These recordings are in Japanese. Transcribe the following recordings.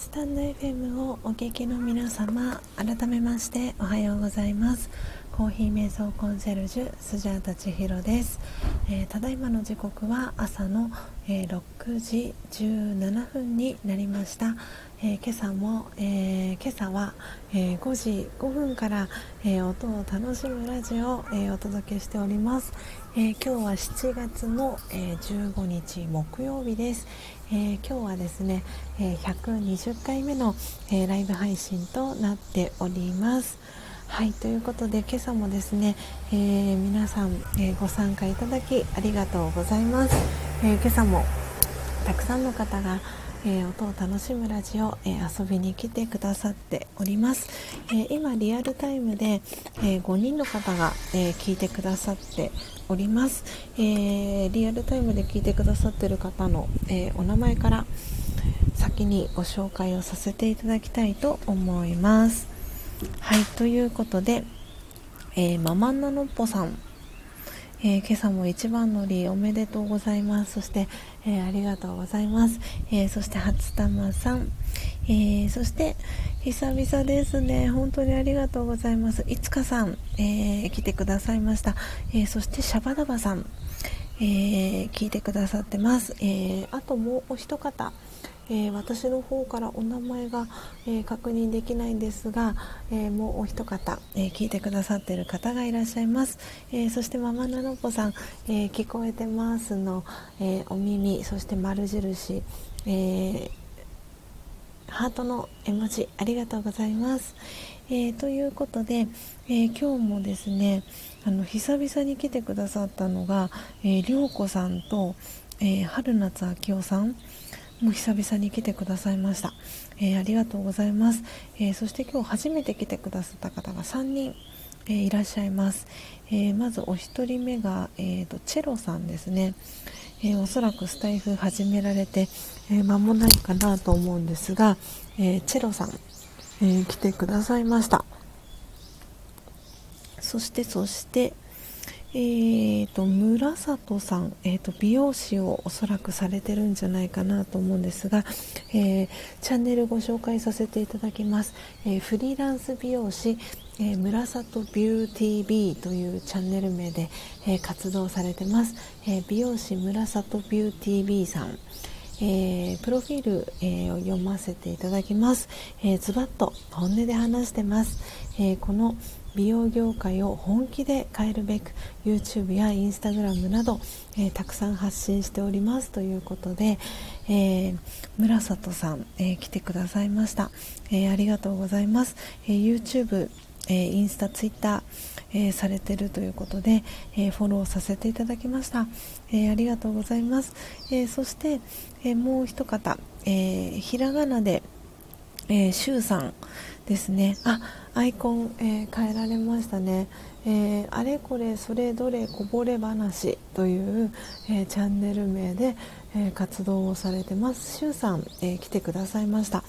スタンド FM をお聞きの皆様改めましておはようございます。コーヒー瞑想コンシェルジュスジャータ千尋です、えー、ただいまの時刻は朝の、えー、6時17分になりました、えー、今朝も、え今朝は、え5時5分から、え音を楽しむラジオを、えお届けしております、え今日は7月の、え15日木曜日です、え今日はですね、え120回目の、えライブ配信となっております。はいということで今朝もですね、えー、皆さん、えー、ご参加いただきありがとうございます、えー、今朝もたくさんの方が、え音を楽しむラジオ、え遊びに来てくださっております、え今リアルタイムで、え5人の方が、え聞いてくださっております、えリアルタイムで聞いてくださってる方の、えお名前から先にご紹介をさせていただきたいと思います。はいということで、えー、ママンナノッポさん、えー、今朝も一番乗りおめでとうございます。そして、えー、ありがとうございます、えそして初玉さん、えそして久々ですね。本当にありがとうございます。いつかさん、え来てくださいました、えそしてシャバダバさん、え聞いてくださってます、えあともうお一方。えー、私の方からお名前が、えー、確認できないんですが、えー、もうお一方、え聞いてくださっている方がいらっしゃいます、えそしてママナノポさん、え聞こえてますの、えお耳そして丸印、えハートの絵文字ありがとうございます、えということで、え今日もですねあの久々に来てくださったのが、えー、涼子さんと、え春夏秋夫さん。もう久々に来てくださいました、えー、ありがとうございます、えー、そして今日初めて来てくださった方が3人、えー、いらっしゃいます、えまずお一人目が、えーと、チェロさんですね、えおそらくスタイフ始められて、え間もないかなと思うんですが、えチェロさん、え来てくださいました。そしてそしてえーと、村里さん、えーと、美容師をおそらくされてるんじゃないかなと思うんですが、えー、チャンネルご紹介させていただきます、えー、フリーランス美容師、えー、村里ビューティービーというチャンネル名で、え活動されてます、え美容師村里ビューティービーさん。えー、プロフィール、えー、を読ませていただきます、えー、ズバッと本音で話してます、えこの美容業界を本気で変えるべく YouTube や Instagram など、えー、たくさん発信しておりますということで、えー、村里さん、えー、来てくださいました、えありがとうございます、え YouTube えインスタ、ツイッター、えされてるということで、えフォローさせていただきました、えありがとうございます、えそして、えもう一方、えひらがなで、えー、シュウさんですね。あアイコン、えー、変えられましたね、えー、あれこれそれどれこぼれ話という、えー、チャンネル名で、え活動をされてます。シュウさん、え来てくださいました、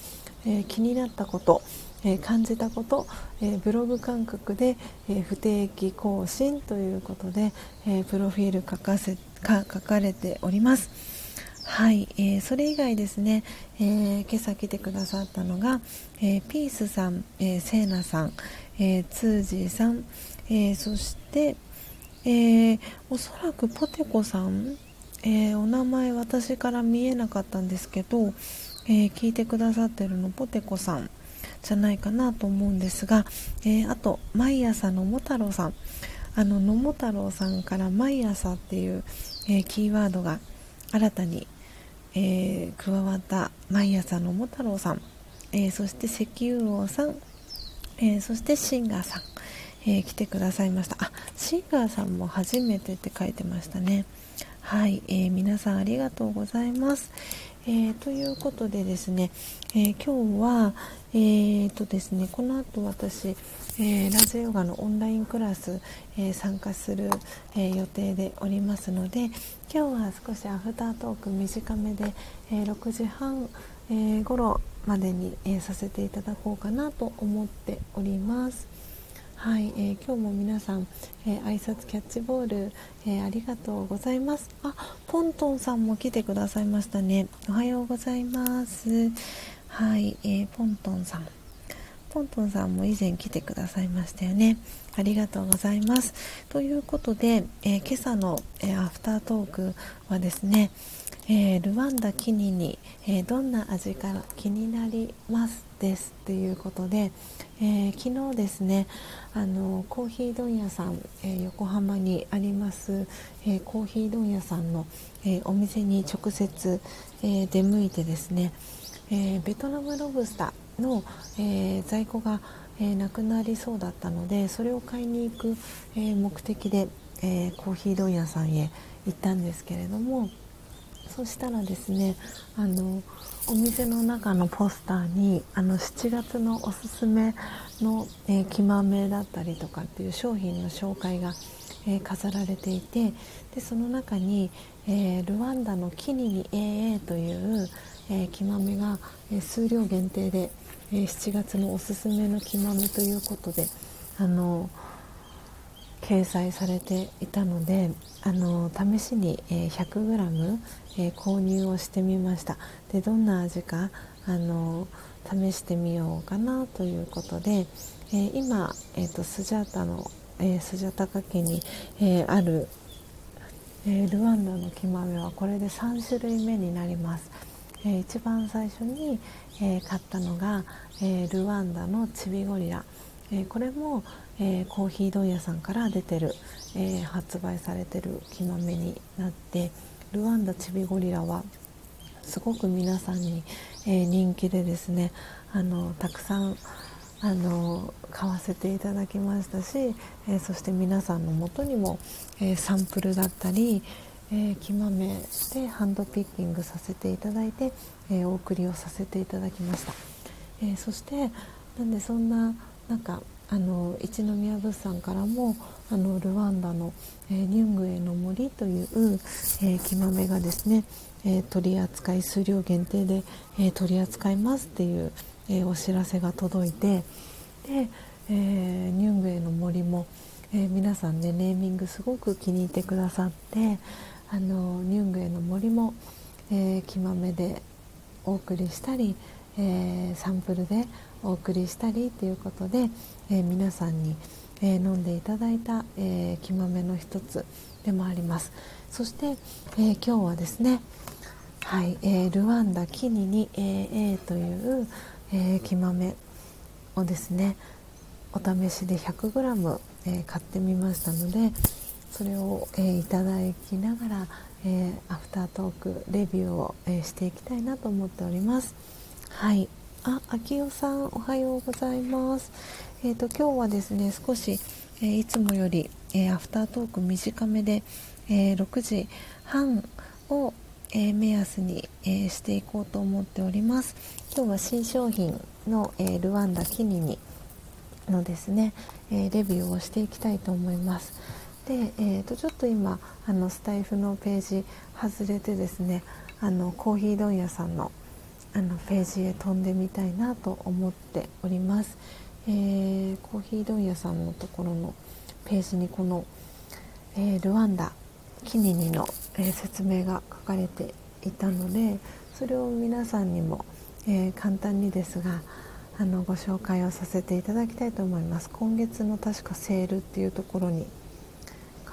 え気になったことえ感じたこと、えブログ感覚で、え不定期更新ということで、えプロフィール書かせか書かれております。はい、えー、それ以外ですね、えー、今朝来てくださったのが、えー、ピースさん、えー、セーナさん、えー、ツージーさん、えー、そして、えー、おそらくポテコさん、えー、お名前私から見えなかったんですけど、えー、聞いてくださってるのポテコさんじゃないかなと思うんですが、えー、あと毎朝のも太郎さん。あの野茂太郎さんから毎朝っていう、えー、キーワードが新たに、えー、加わった毎朝のも太郎さん、えー、そして石油王さん、えー、そしてシンガーさん、え来てくださいました。あシンガーさんも初めてって書いてましたね。はい、え皆さんありがとうございます、え、ということでですね、え、今日は、えーとですね、この後私、えーラジオヨガのオンラインクラス、え参加する、え予定でおりますので今日は少しアフタートーク短めで、え6時半、え頃までに、えさせていただこうかなと思っております。はい、えー、今日も皆さん、えー、挨拶キャッチボール、えー、ありがとうございます。あポントンさんも来てくださいましたね。おはようございます。はい、えー、ポントンさん。ポントンさんも以前来てくださいましたよね。ありがとうございます。ということで、えー、今朝の、えー、アフタートークはですね、えー、ルワンダキニに、えどんな味か気になりますですということで、え昨日ですねあのコーヒー問屋さん、え横浜にあります、えコーヒー問屋さんの、えお店に直接、え出向いてですねえー、ベトナムロブスターの、えー、在庫が、えー、なくなりそうだったのでそれを買いに行く、え目的で、えコーヒー問屋さんへ行ったんですけれどもそしたらですねあのお店の中のポスターにあの7月のおすすめの、えー、木豆だったりとかっていう商品の紹介が、えー、飾られていてでその中に、えー、ルワンダのキニニ AA というえー、木豆が、えー、数量限定で、えー、7月のおすすめの木豆ということであの掲載されていたのであの試しに、え 100g、え購入をしてみましたでどんな味かあの試してみようかなということで、え今、えーと、スジャータの、えスジャタカ家に、えある、えルワンダの木豆はこれで3種類目になります。え、一番最初に、え、買ったのが、え、ルワンダのチビゴリラ、えこれも、えコーヒー問屋さんから出てる、え発売されてる木豆になってルワンダチビゴリラはすごく皆さんに、え人気でですねあのたくさんあの買わせていただきましたし、えそして皆さんのもとにも、えサンプルだったり、えー、木豆でハンドピッキングさせていただいて、えー、お送りをさせていただきました、えー、そしてなんでそんななんかあの一宮物産からもあのルワンダの、えニュングエの森という、え木豆がですね、え取り扱い数量限定で、え取り扱いますっていう、えお知らせが届いてで、えニュングエの森も、え皆さんねネーミングすごく気に入ってくださってあのニュングエの森も、えー、木豆でお送りしたり、えー、サンプルでお送りしたりということで、えー、皆さんに、え飲んでいただいた、え木豆の一つでもあります。そして、え今日はですねはい、えルワンダキニニ AA という、え木豆をですねお試しで 100g、え買ってみましたのでそれを、えー、いただきながら、えー、アフタートークレビューを、えー、していきたいなと思っております。はい。あ、秋代さんおはようございます。えっ、と今日はですね少し、えいつもより、えアフタートーク短めで、え6時半を、え目安に、えしていこうと思っております。今日は新商品の、えルワンダキニニのですね、えレビューをしていきたいと思います。で、えー、とちょっと今あのスタイフのページ外れてですねあのコーヒー問屋さんのあのページへ飛んでみたいなと思っております、えー、コーヒー問屋さんのところのページにこの、えー、ルワンダキニニの、えー、説明が書かれていたのでそれを皆さんにも、え簡単にですがあのご紹介をさせていただきたいと思います。今月の確かセールっていうところに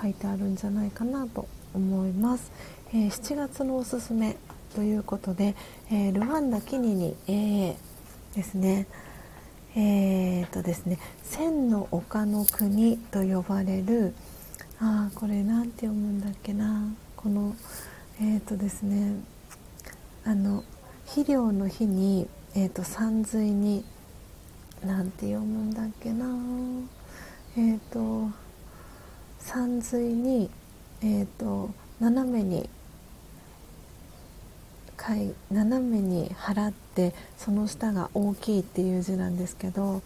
書いてあるんじゃないかなと思います、えー、7月のおすすめということで、えー、ルワンダキニに、えー、ですね。えー、とですね千の丘の国と呼ばれるあこれなんて読むんだっけな。このえっ、とですねあの肥料の日に、えーと、山水になんて読むんだっけな。えっ、と山水に、えーと、斜めに斜めに払ってその下が大きいっていう字なんですけど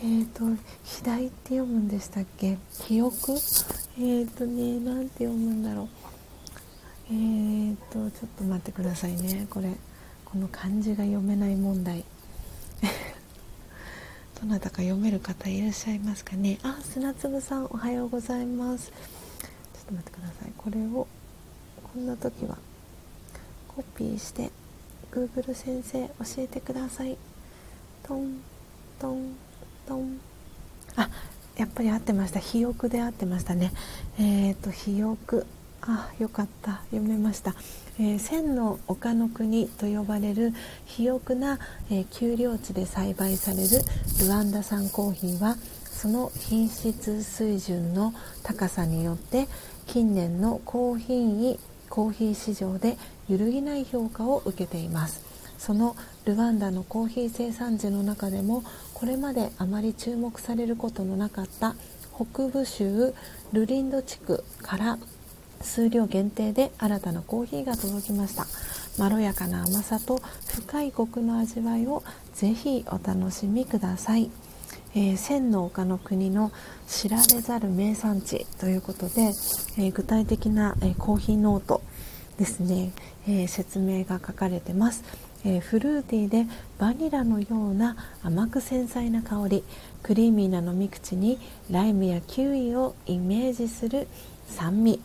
えーと肥大って読むんでしたっけ？記憶？えっ、ー、とねなんて読むんだろう。えーとちょっと待ってくださいね。これこの漢字が読めない問題。どなたか読める方いらっしゃいますかね？あ砂粒さんおはようございます。ちょっと待ってください。これをこんな時はコピーして Google 先生教えてください。トントントン。あやっぱり合ってました。肥沃で合ってましたね。えっ、ー、と肥沃。あよかった。読めました、えー、千の丘の国と呼ばれる肥沃な、えー、丘陵地で栽培されるルワンダ産コーヒーはその品質水準の高さによって近年の高品位コーヒー市場で揺るぎない評価を受けています。そのルワンダのコーヒー生産地の中でもこれまであまり注目されることのなかった北部州ルリンド地区から数量限定で新たなコーヒーが届きました。まろやかな甘さと深いコクの味わいをぜひお楽しみください、えー、千の丘の国の知られざる名産地ということで、えー、具体的な、えー、コーヒーノートですね、え説明が書かれてます。えー、フルーティーでバニラのような甘く繊細な香り。クリーミーな飲み口にライムやキウイをイメージする酸味。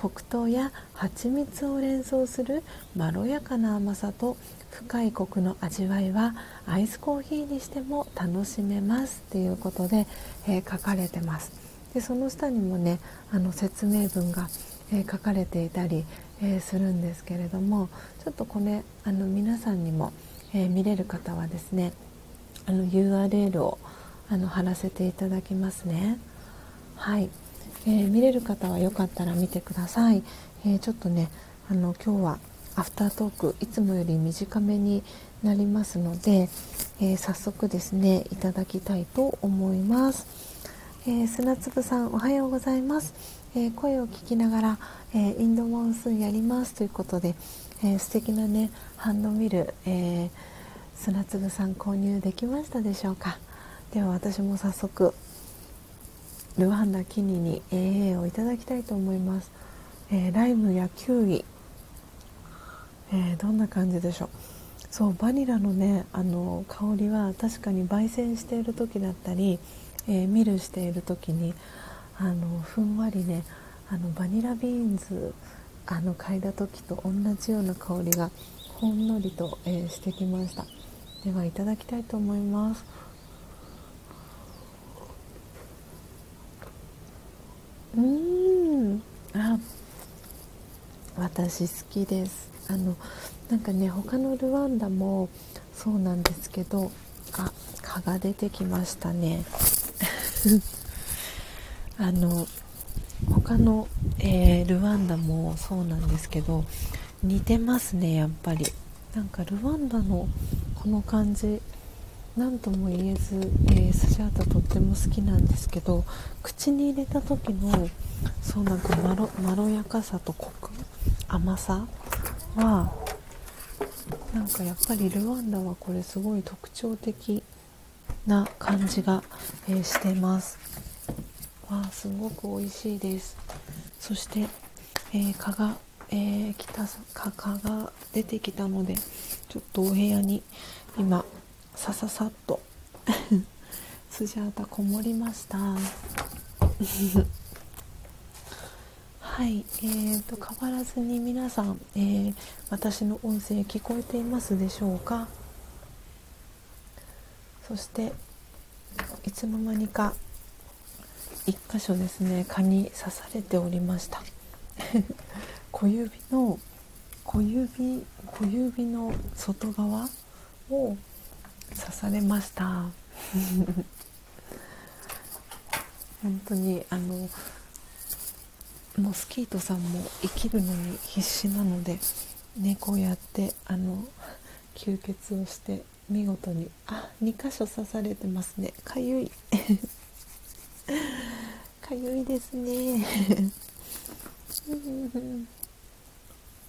黒糖や蜂蜜を連想するまろやかな甘さと深いコクの味わいはアイスコーヒーにしても楽しめますということで、えー、書かれてます。でその下にもねあの説明文が、えー、書かれていたり、えー、するんですけれどもちょっとこれあの皆さんにも、え見れる方はですねあの URL をあの貼らせていただきますね。はい。えー、見れる方はよかったら見てください、えー、ちょっとねあの今日はアフタートークいつもより短めになりますので、えー、早速ですねいただきたいと思います、え砂粒さんおはようございます、え声を聞きながら、えインドモンスーンやります。ということで、え素敵なねハンドミル、え砂粒さん購入できましたでしょうか。では私も早速ルワンダキニに AA をいただきたいと思います、えー、ライムやキウイ、えー、どんな感じでしょう。そうバニラのねあの香りは確かに焙煎している時だったり、えー、ミルしている時にあのふんわりねあのバニラビーンズあの嗅いだ時と同じような香りがほんのりと、えー、してきました。ではいただきたいと思います。うん。あ私好きです。あのなんかね他のルワンダもそうなんですけどあ蚊が出てきましたね。あの他の、えー、ルワンダもそうなんですけど似てますねやっぱり。なんかルワンダのこの感じ何とも言えず、えー、スジャータとっても好きなんですけど口に入れた時のそうなんかまろまろやかさとコク甘さはなんかやっぱりルワンダはこれすごい特徴的な感じが、えー、してます。わあすごく美味しいです。そして、えー、蚊が、えー、来た蚊が出てきたのでちょっとお部屋に今さささっと。スジャータこもりました。はいえーと、変わらずに皆さん、えー、私の音声聞こえていますでしょうか？そしていつの間にか1箇所ですね蚊に刺されておりました。小指の小指小指の外側を刺されました。本当にあのモスキートさんも生きるのに必死なのでねこうやってあの吸血をして見事にあ2箇所刺されてますね。かゆい。かゆいですね。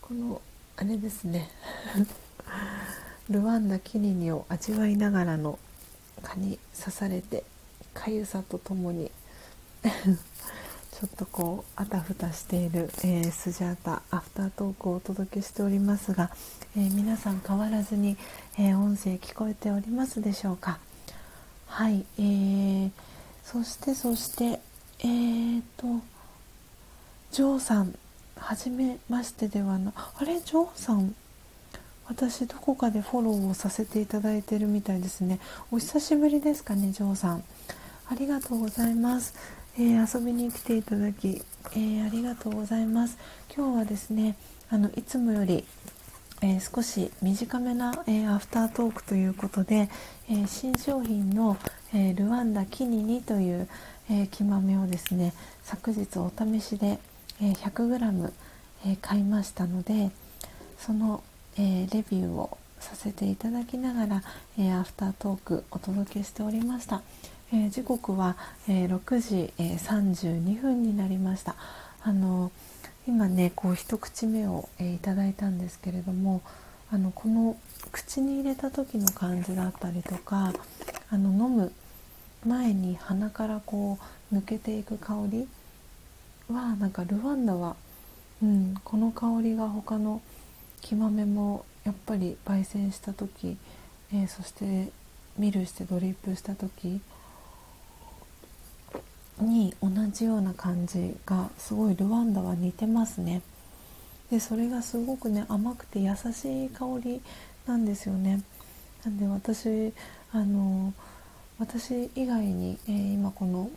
このあれですね。ルワンダキニニを味わいながらの蚊に刺されてかゆさとともに ちょっとこうあたふたしている、えー、スジャータアフタートークをお届けしておりますが、えー、皆さん変わらずに、えー、音声聞こえておりますでしょうか？はい、えー、そしてそしてえーとジョーさんはじめましてではなあれ？ジョーさん私どこかでフォローをさせていただいてるみたいですね。お久しぶりですかねジョーさん。ありがとうございます、えー、遊びに来ていただき、えー、ありがとうございます。今日はですねあのいつもよりえー、少し短めな、えー、アフタートークということで、えー、新商品の、えルワンダキニニという、え木豆をですね昨日お試しで、え 100g、え買いましたのでその、えレビューをさせていただきながら、えアフタートークお届けしておりました、え時刻は、え6時、え32分になりました。あの今ねこう一口目を、えー、いただいたんですけれどもあのこの口に入れた時の感じだったりとかあの飲む前に鼻からこう抜けていく香りはなんかルワンダは、うん、この香りが他の木豆もやっぱり焙煎した時、えー、そしてミルしてドリップした時に同じような感じがすごいルワンダは似てますね。でそれがすごくね甘くて優しい香りなんですよね。なんで私あの私以外に、えー、今この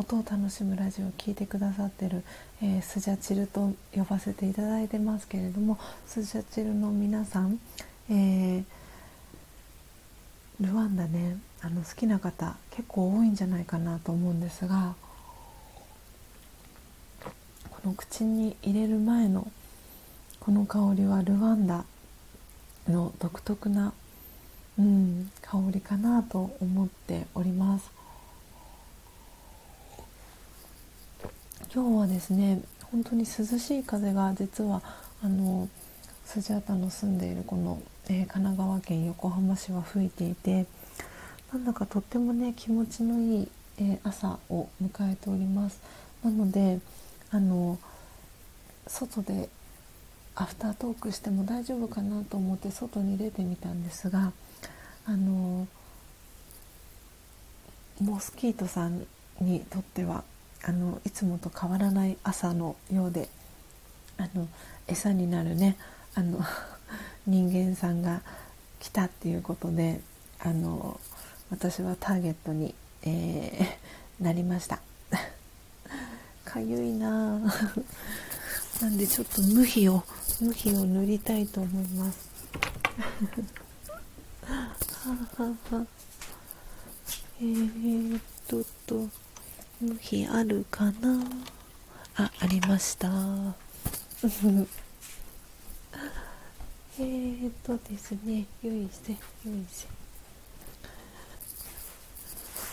音を楽しむラジオを聴いてくださってる、えー、スジャチルと呼ばせていただいてますけれどもスジャチルの皆さん、えー、ルワンダねあの好きな方結構多いんじゃないかなと思うんですがこの口に入れる前のこの香りはルワンダの独特な、うん、香りかなと思っております。今日はですね本当に涼しい風が実はあのスジャータの住んでいるこの、えー、神奈川県横浜市は吹いていてなんだかとってもね気持ちのいい、えー、朝を迎えております。なのであの外でアフタートークしても大丈夫かなと思って外に出てみたんですがあのモスキートさんにとってはあのいつもと変わらない朝のようであの餌になるねあの 人間さんが来たっていうことであの私はターゲットに、えー、なりました。かゆいななんでちょっと無比を無比を塗りたいと思います。ははは。えー、っとと。無比あるかな？あありました。えーっとですねよいせよいせ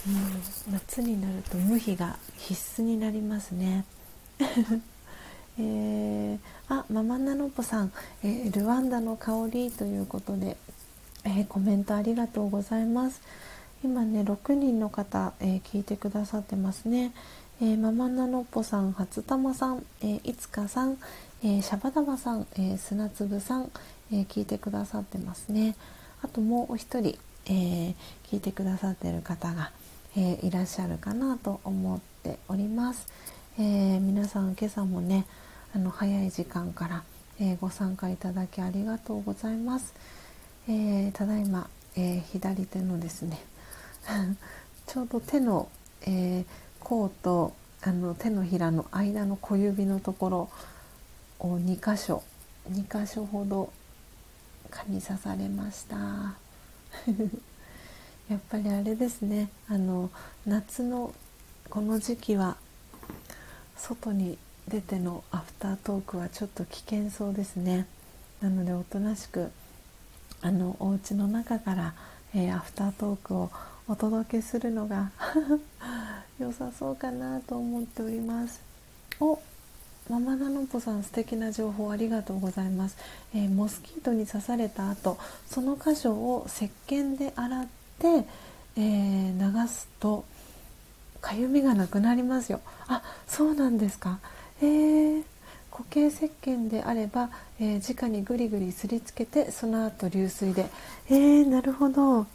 うん、夏になると無比が必須になりますね。えー、あママナノポさん、えー、ルワンダの香りということで、えー、コメントありがとうございます。今ね6人の方、え聞いてくださってますね、えママナノポさん初玉さん、えいつかさん、えシャバダバさん、え砂粒さん、え聞いてくださってますね。あともうお一人、え聞いてくださってる方が、えー、いらっしゃるかなと思っております、えー、皆さん今朝もねあの早い時間から、えー、ご参加いただきありがとうございます、えただいま、え左手のですね ちょうど手の、え甲とあの手のひらの間の小指のところを2箇所2箇所ほど蚊に刺されました。やっぱりあれですね。あの夏のこの時期は外に出てのアフタートークはちょっと危険そうですね。なのでおとなしくあのお家の中から、えー、アフタートークをお届けするのが 良さそうかなと思っております。おママナノポさん素敵な情報ありがとうございます、えー、モスキートに刺された後その箇所を石鹸で洗って、えー、流すとかゆみがなくなりますよ。あそうなんですか。えー、固形石鹸であれば、えー、直にぐりぐりすりつけてその後流水で。えー、なるほど。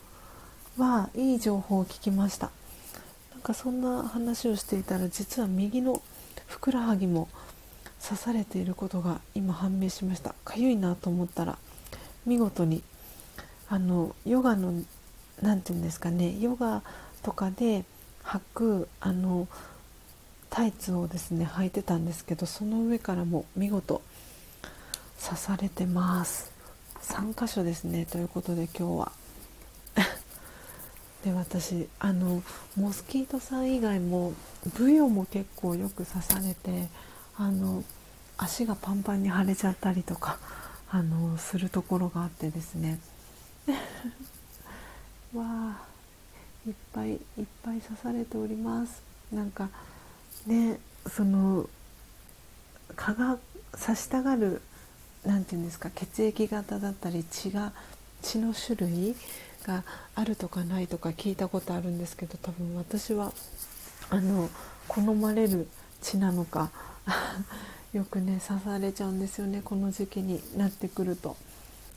はいい情報を聞きました。なんかそんな話をしていたら実は右のふくらはぎも刺されていることが今判明しました。かゆいなと思ったら見事にあのヨガの何て言うんですかねヨガとかで履くあのタイツをですね履いてたんですけどその上からも見事刺されてます。3箇所ですねということで今日は。で私あのモスキートさん以外もブヨも結構よく刺されてあの足がパンパンに腫れちゃったりとかあのするところがあってですね。わあいっぱいいっぱい刺されております。なんかねその蚊が刺したがる何て言うんですか血液型だったり血が血の種類があるとかないとか聞いたことあるんですけど多分私はあの好まれる血なのか よくね刺されちゃうんですよねこの時期になってくると。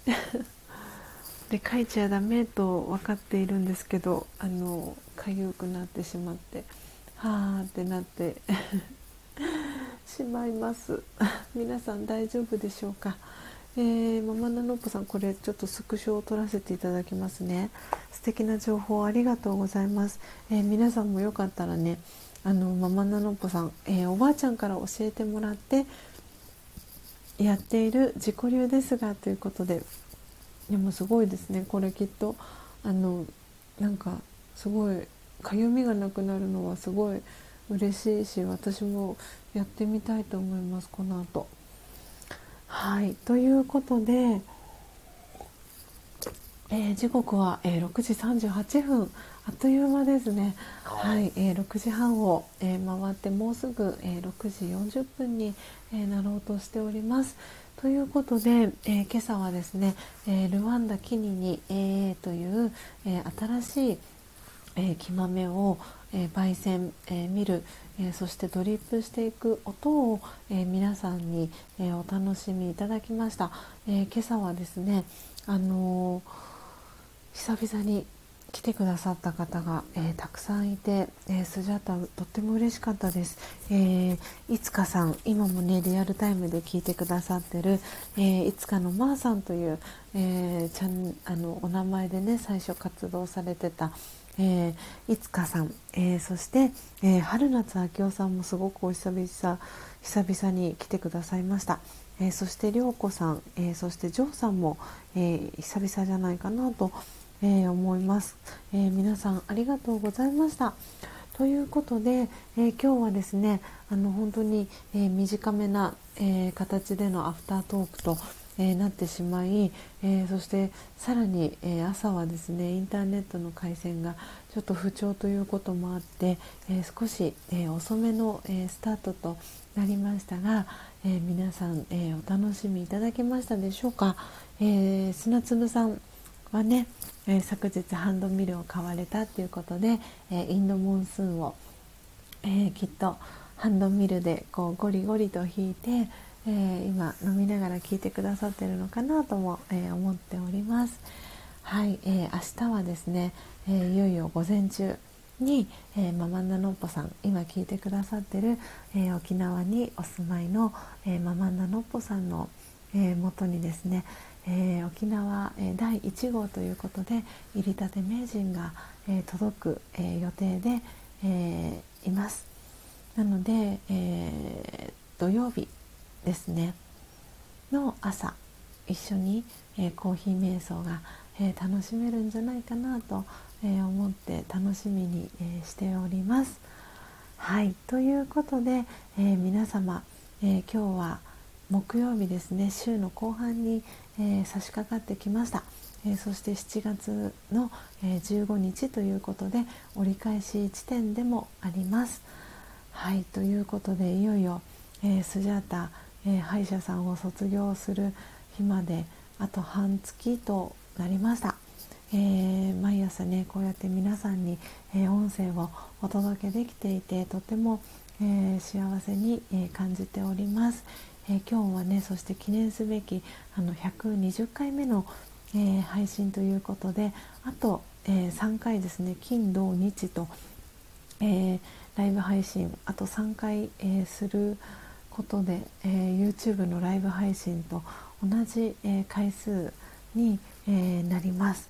で書いちゃダメと分かっているんですけどあの痒くなってしまってはあってなって しまいます皆さん大丈夫でしょうか、えー、ママナノッポさんこれちょっとスクショを撮らせていただきますね。素敵な情報ありがとうございます、えー、皆さんもよかったらねあのママナノッポさん、えー、おばあちゃんから教えてもらってやっている自己流ですがということででもすごいですね。これきっとあのなんかすごいかゆみがなくなるのはすごい嬉しいし私もやってみたいと思いますこの後。はいということで、えー、時刻は、えー、6時38分あっという間ですね。はい、えー、6時半を、えー、回ってもうすぐ、えー、6時40分に、えー、なろうとしております。ということで、えー、今朝はですね、えー、ルワンダキニに、えー、という、え新しい、え木豆を、え焙煎、え見る、えそしてドリップしていく音を、え皆さんに、えお楽しみいただきました。え今朝はですね、あの久々に来てくださった方が、え、たくさんいて、え、スジャータとっても嬉しかったです、え、いつかさん今もねリアルタイムで聞いてくださってる、え、いつかのまーさんという、えちゃんあのお名前でね最初活動されてた、えいつかさん、えそして、え春夏秋夫さんもすごくお久々久々に来てくださいました。えそして涼子さん、えそしてジョーさんも、え久々じゃないかなとえ、思います、え、皆さんありがとうございましたということで、え、今日はですねあの本当に、え短めな、え形でのアフタートークと、えなってしまい、えそしてさらに、え朝はですねインターネットの回線がちょっと不調ということもあって、え少し、え遅めの、えスタートとなりましたが、え皆さん、えお楽しみいただけましたでしょうか、え砂粒さんはね、え、昨日ハンドミルを買われたっていうことで、え、インドモンスーンを、え、きっとハンドミルでこうゴリゴリと引いて、え今飲みながら聞いてくださってるのかなとも、え思っております。はい、え明日はですね、えいよいよ午前中に、えママンナノッポさん今聞いてくださってる、え沖縄にお住まいの、えママンナノッポさんの、え元にですね、えー、沖縄、えー、第1号ということで入りたて名人が、えー、届く、え予定で、えいますなので、え土曜日ですね。の朝一緒に、えコーヒー瞑想が、え楽しめるんじゃないかなと、え思って楽しみに、えしております。はい。ということで、え皆様、え今日は木曜日ですね。週の後半に、え、差し掛かってきました、え、そして7月の、え、15日ということで折り返し地点でもあります。はい。ということでいよいよ、えスジャータ、え歯医者さんを卒業する日まであと半月となりました。えー、毎朝ねこうやって皆さんに、えー、音声をお届けできていてとても、え、幸せに、え感じております、え、今日はねそして記念すべきあの120回目の、え、配信ということであと、え、3回ですね金土日と、えライブ配信あと3回、えすることで、え YouTube のライブ配信と同じ、え回数に、えー、なります。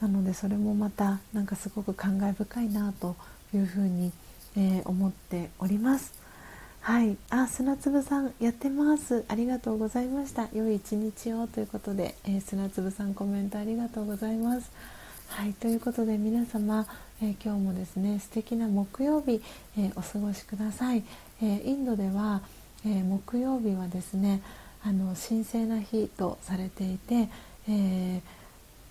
なのでそれもまたなんかすごく感慨深いなというふうに、えー、思っております。はい。あ砂粒さんやってます。ありがとうございました。良い一日をということで、えー、砂粒さんコメントありがとうございます。はい。ということで皆様、えー、今日もですね素敵な木曜日、えお過ごしください、えインドでは、え木曜日はですねあの神聖な日とされていて、え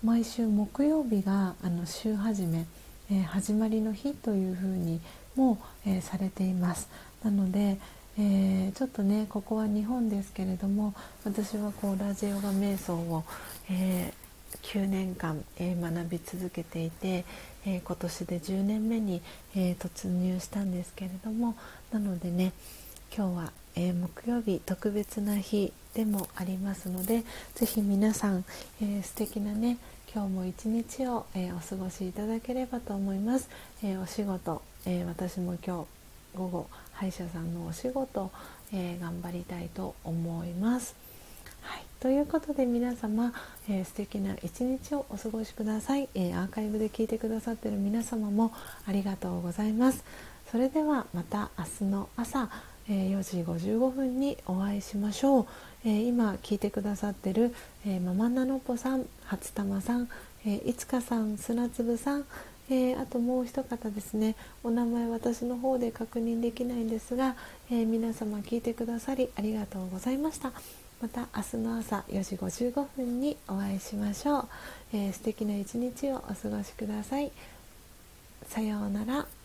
毎週木曜日があの週始め、え始まりの日というふうにも、えされています。なので、え、ちょっとねここは日本ですけれども私はこうラジオガ瞑想を、え9年間、え、学び続けていて、え、今年で10年目に、え、突入したんですけれどもなのでね今日は、え木曜日特別な日でもありますので是非皆さん、えー、素敵なね今日も一日を、えお過ごしいただければと思います、えお仕事、え私も今日午後歯医者さんのお仕事、え頑張りたいと思います。はい、ということで皆様、えー、素敵な一日をお過ごしください、えー、アーカイブで聞いてくださっている皆様もありがとうございます。それではまた明日の朝、えー、4時55分にお会いしましょう、え今聞いてくださってる、えママナノポさん初玉さん、えいつかさん砂粒さんえ、あともう一方ですね。お名前私の方で確認できないんですが、え、皆様聞いてくださりありがとうございました。また明日の朝4時55分にお会いしましょう、えー、素敵な一日をお過ごしください。さようなら。